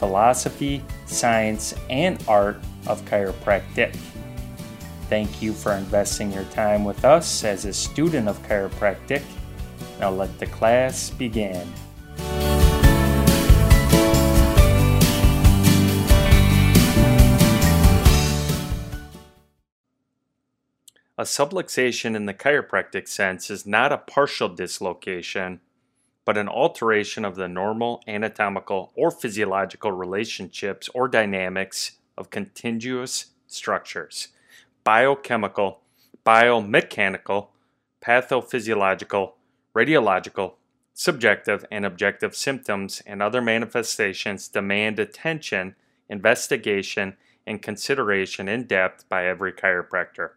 philosophy, science, and art of chiropractic. Thank you for investing your time with us as a student of chiropractic. Now let the class begin. A subluxation in the chiropractic sense is not a partial dislocation but an alteration of the normal anatomical or physiological relationships or dynamics of contiguous structures, biochemical, biomechanical, pathophysiological, radiological, subjective, and objective symptoms and other manifestations demand attention, investigation, and consideration in depth by every chiropractor.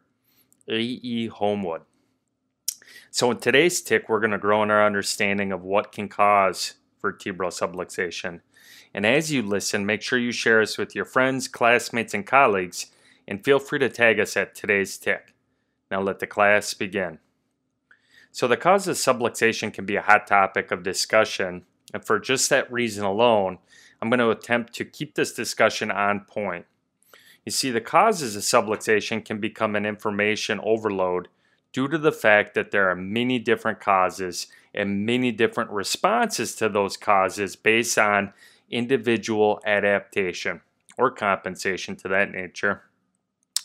A. E. Homewood. So in today's tick, we're going to grow in our understanding of what can cause vertebral subluxation. And as you listen, make sure you share us with your friends, classmates, and colleagues, and feel free to tag us at today's tick. Now let the class begin. So the cause of subluxation can be a hot topic of discussion, and for just that reason alone, I'm going to attempt to keep this discussion on point. You see, the causes of subluxation can become an information overload due to the fact that there are many different causes and many different responses to those causes based on individual adaptation or compensation to that nature.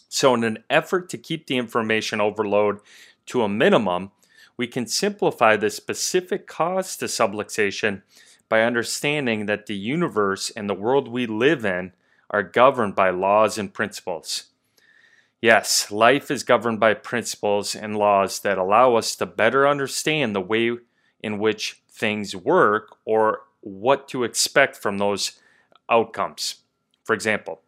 So, in an effort to keep the information overload to a minimum, we can simplify the specific cause to subluxation by understanding that the universe and the world we live in are governed by laws and principles. Yes, life is governed by principles and laws that allow us to better understand the way in which things work or what to expect from those outcomes. For example,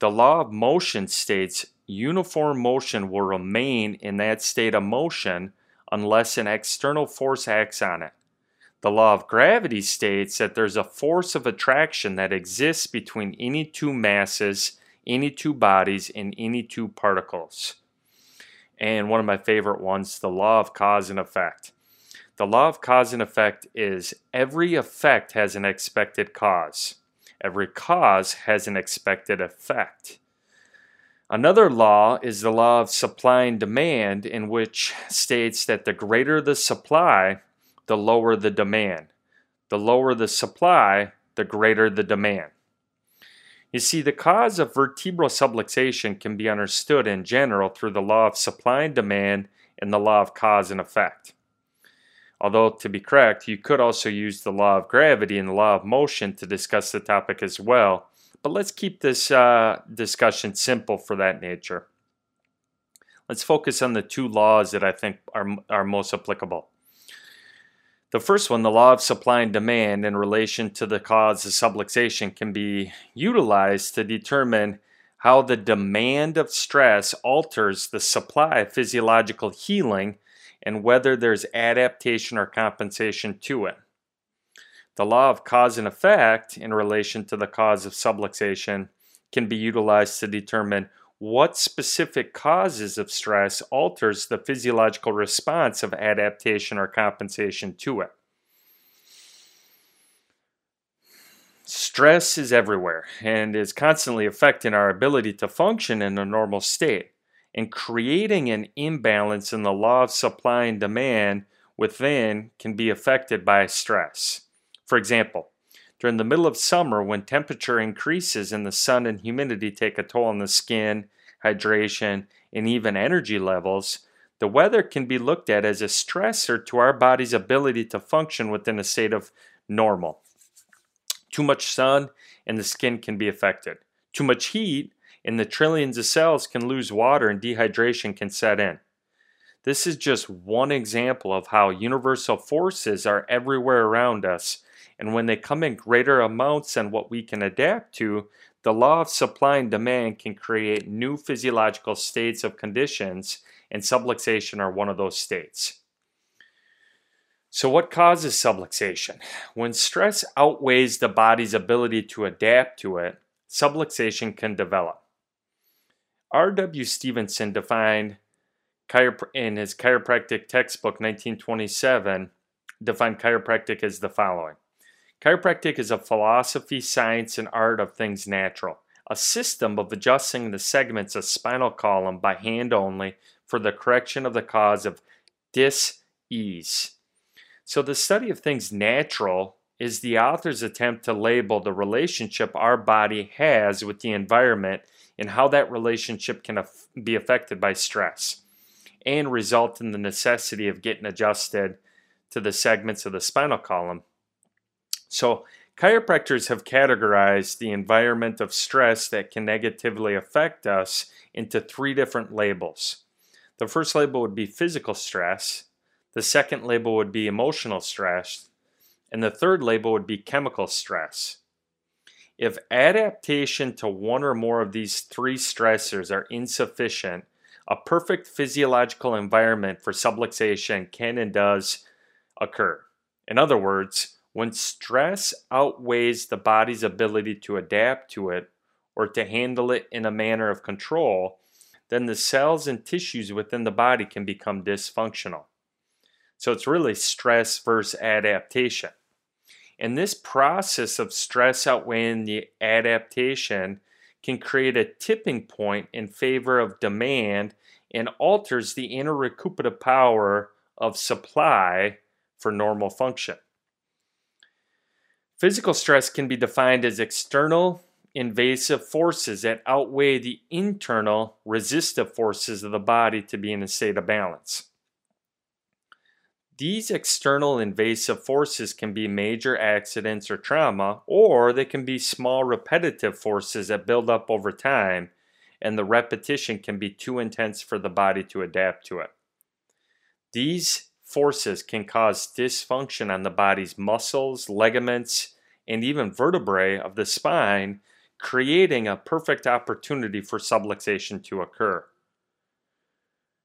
the law of motion states uniform motion will remain in that state of motion unless an external force acts on it. The law of gravity states that there's a force of attraction that exists between any two masses any two bodies and any two particles. And one of my favorite ones, the law of cause and effect. The law of cause and effect is every effect has an expected cause. Every cause has an expected effect. Another law is the law of supply and demand, in which states that the greater the supply, the lower the demand. The lower the supply, the greater the demand. You see, the cause of vertebral subluxation can be understood in general through the law of supply and demand and the law of cause and effect. Although, to be correct, you could also use the law of gravity and the law of motion to discuss the topic as well, but let's keep this uh, discussion simple for that nature. Let's focus on the two laws that I think are, are most applicable. The first one, the law of supply and demand in relation to the cause of subluxation, can be utilized to determine how the demand of stress alters the supply of physiological healing and whether there's adaptation or compensation to it. The law of cause and effect in relation to the cause of subluxation can be utilized to determine what specific causes of stress alters the physiological response of adaptation or compensation to it. Stress is everywhere and is constantly affecting our ability to function in a normal state and creating an imbalance in the law of supply and demand within can be affected by stress. For example, during the middle of summer, when temperature increases and the sun and humidity take a toll on the skin, hydration, and even energy levels, the weather can be looked at as a stressor to our body's ability to function within a state of normal. Too much sun and the skin can be affected. Too much heat and the trillions of cells can lose water and dehydration can set in. This is just one example of how universal forces are everywhere around us and when they come in greater amounts than what we can adapt to, the law of supply and demand can create new physiological states of conditions, and subluxation are one of those states. So, what causes subluxation? When stress outweighs the body's ability to adapt to it, subluxation can develop. R.W. Stephenson defined in his chiropractic textbook 1927 defined chiropractic as the following Chiropractic is a philosophy, science, and art of things natural, a system of adjusting the segments of spinal column by hand only for the correction of the cause of dis-ease. So, the study of things natural is the author's attempt to label the relationship our body has with the environment and how that relationship can af- be affected by stress and result in the necessity of getting adjusted to the segments of the spinal column so, chiropractors have categorized the environment of stress that can negatively affect us into three different labels. The first label would be physical stress, the second label would be emotional stress, and the third label would be chemical stress. If adaptation to one or more of these three stressors are insufficient, a perfect physiological environment for subluxation can and does occur. In other words, when stress outweighs the body's ability to adapt to it or to handle it in a manner of control, then the cells and tissues within the body can become dysfunctional. So it's really stress versus adaptation. And this process of stress outweighing the adaptation can create a tipping point in favor of demand and alters the inner recuperative power of supply for normal function. Physical stress can be defined as external invasive forces that outweigh the internal resistive forces of the body to be in a state of balance. These external invasive forces can be major accidents or trauma, or they can be small repetitive forces that build up over time, and the repetition can be too intense for the body to adapt to it. These forces can cause dysfunction on the body's muscles, ligaments, and even vertebrae of the spine, creating a perfect opportunity for subluxation to occur.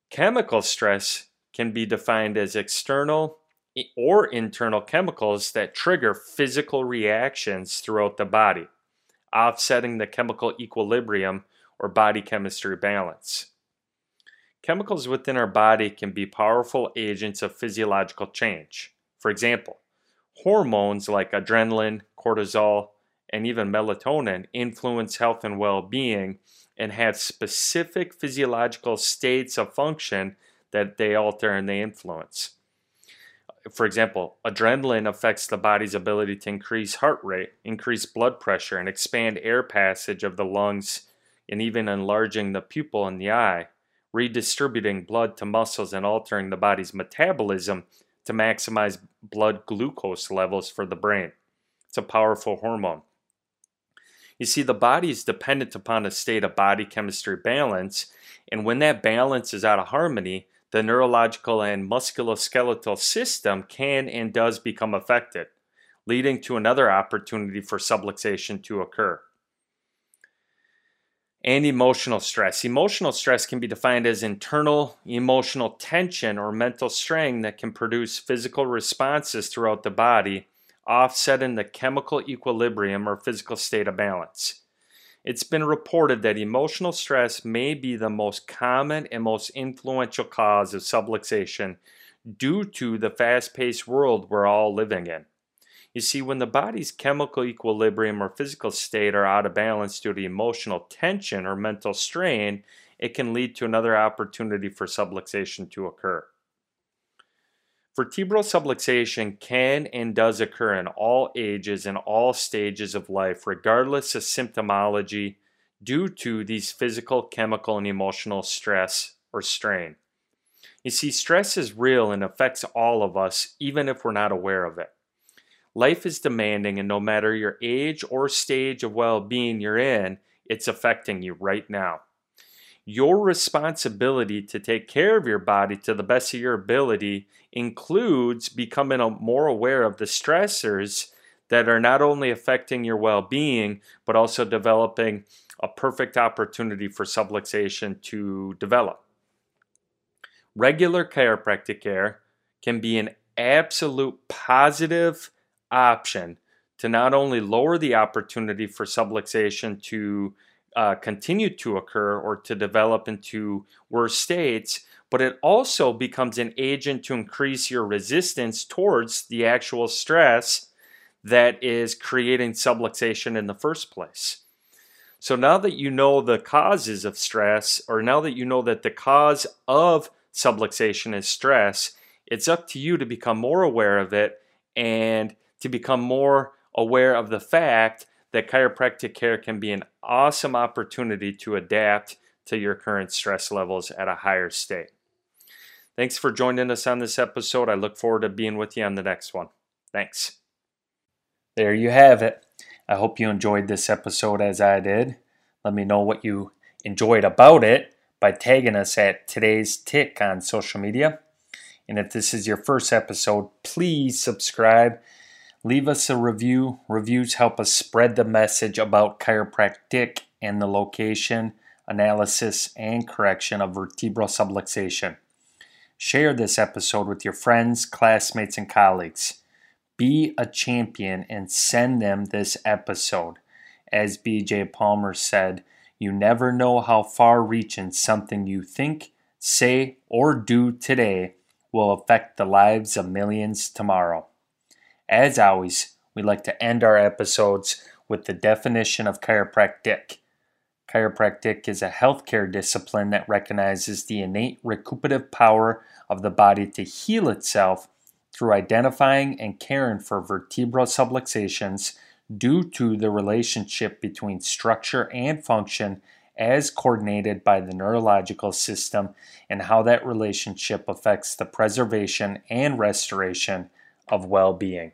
Chemical stress can be defined as external or internal chemicals that trigger physical reactions throughout the body, offsetting the chemical equilibrium or body chemistry balance. Chemicals within our body can be powerful agents of physiological change. For example, hormones like adrenaline, cortisol, and even melatonin influence health and well being and have specific physiological states of function that they alter and they influence. For example, adrenaline affects the body's ability to increase heart rate, increase blood pressure, and expand air passage of the lungs, and even enlarging the pupil in the eye redistributing blood to muscles and altering the body's metabolism to maximize blood glucose levels for the brain. It's a powerful hormone. You see, the body is dependent upon a state of body chemistry balance, and when that balance is out of harmony, the neurological and musculoskeletal system can and does become affected, leading to another opportunity for subluxation to occur and emotional stress. Emotional stress can be defined as internal emotional tension or mental strain that can produce physical responses throughout the body, offsetting the chemical equilibrium or physical state of balance. It's been reported that emotional stress may be the most common and most influential cause of subluxation due to the fast paced world we're all living in. You see, when the body's chemical equilibrium or physical state are out of balance due to emotional tension or mental strain, it can lead to another opportunity for subluxation to occur. Vertebral subluxation can and does occur in all ages and all stages of life, regardless of symptomology, due to these physical, chemical, and emotional stress or strain. You see, stress is real and affects all of us, even if we're not aware of it. Life is demanding, and no matter your age or stage of well being you're in, it's affecting you right now. Your responsibility to take care of your body to the best of your ability includes becoming more aware of the stressors that are not only affecting your well being, but also developing a perfect opportunity for subluxation to develop. Regular chiropractic care can be an absolute positive option to not only lower the opportunity for subluxation to uh, continue to occur or to develop into worse states, but it also becomes an agent to increase your resistance towards the actual stress that is creating subluxation in the first place. So now that you know the causes of stress, or now that you know that the cause of subluxation is stress, it's up to you to become more aware of it and to become more aware of the fact that chiropractic care can be an awesome opportunity to adapt to your current stress levels at a higher state. Thanks for joining us on this episode. I look forward to being with you on the next one. Thanks. There you have it. I hope you enjoyed this episode as I did. Let me know what you enjoyed about it by tagging us at today's tick on social media. And if this is your first episode, please subscribe. Leave us a review. Reviews help us spread the message about chiropractic and the location, analysis, and correction of vertebral subluxation. Share this episode with your friends, classmates, and colleagues. Be a champion and send them this episode. As BJ Palmer said, you never know how far reaching something you think, say, or do today will affect the lives of millions tomorrow. As always, we like to end our episodes with the definition of chiropractic. Chiropractic is a healthcare discipline that recognizes the innate recuperative power of the body to heal itself through identifying and caring for vertebral subluxations due to the relationship between structure and function as coordinated by the neurological system and how that relationship affects the preservation and restoration of well being.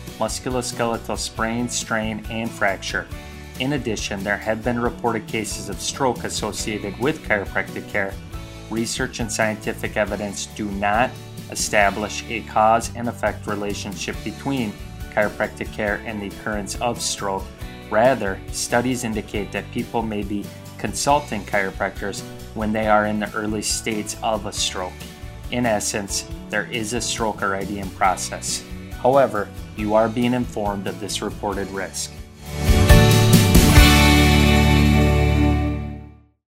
musculoskeletal sprain, strain, and fracture. In addition, there have been reported cases of stroke associated with chiropractic care. Research and scientific evidence do not establish a cause and effect relationship between chiropractic care and the occurrence of stroke. Rather, studies indicate that people may be consulting chiropractors when they are in the early states of a stroke. In essence, there is a stroke already in process. However, you are being informed of this reported risk.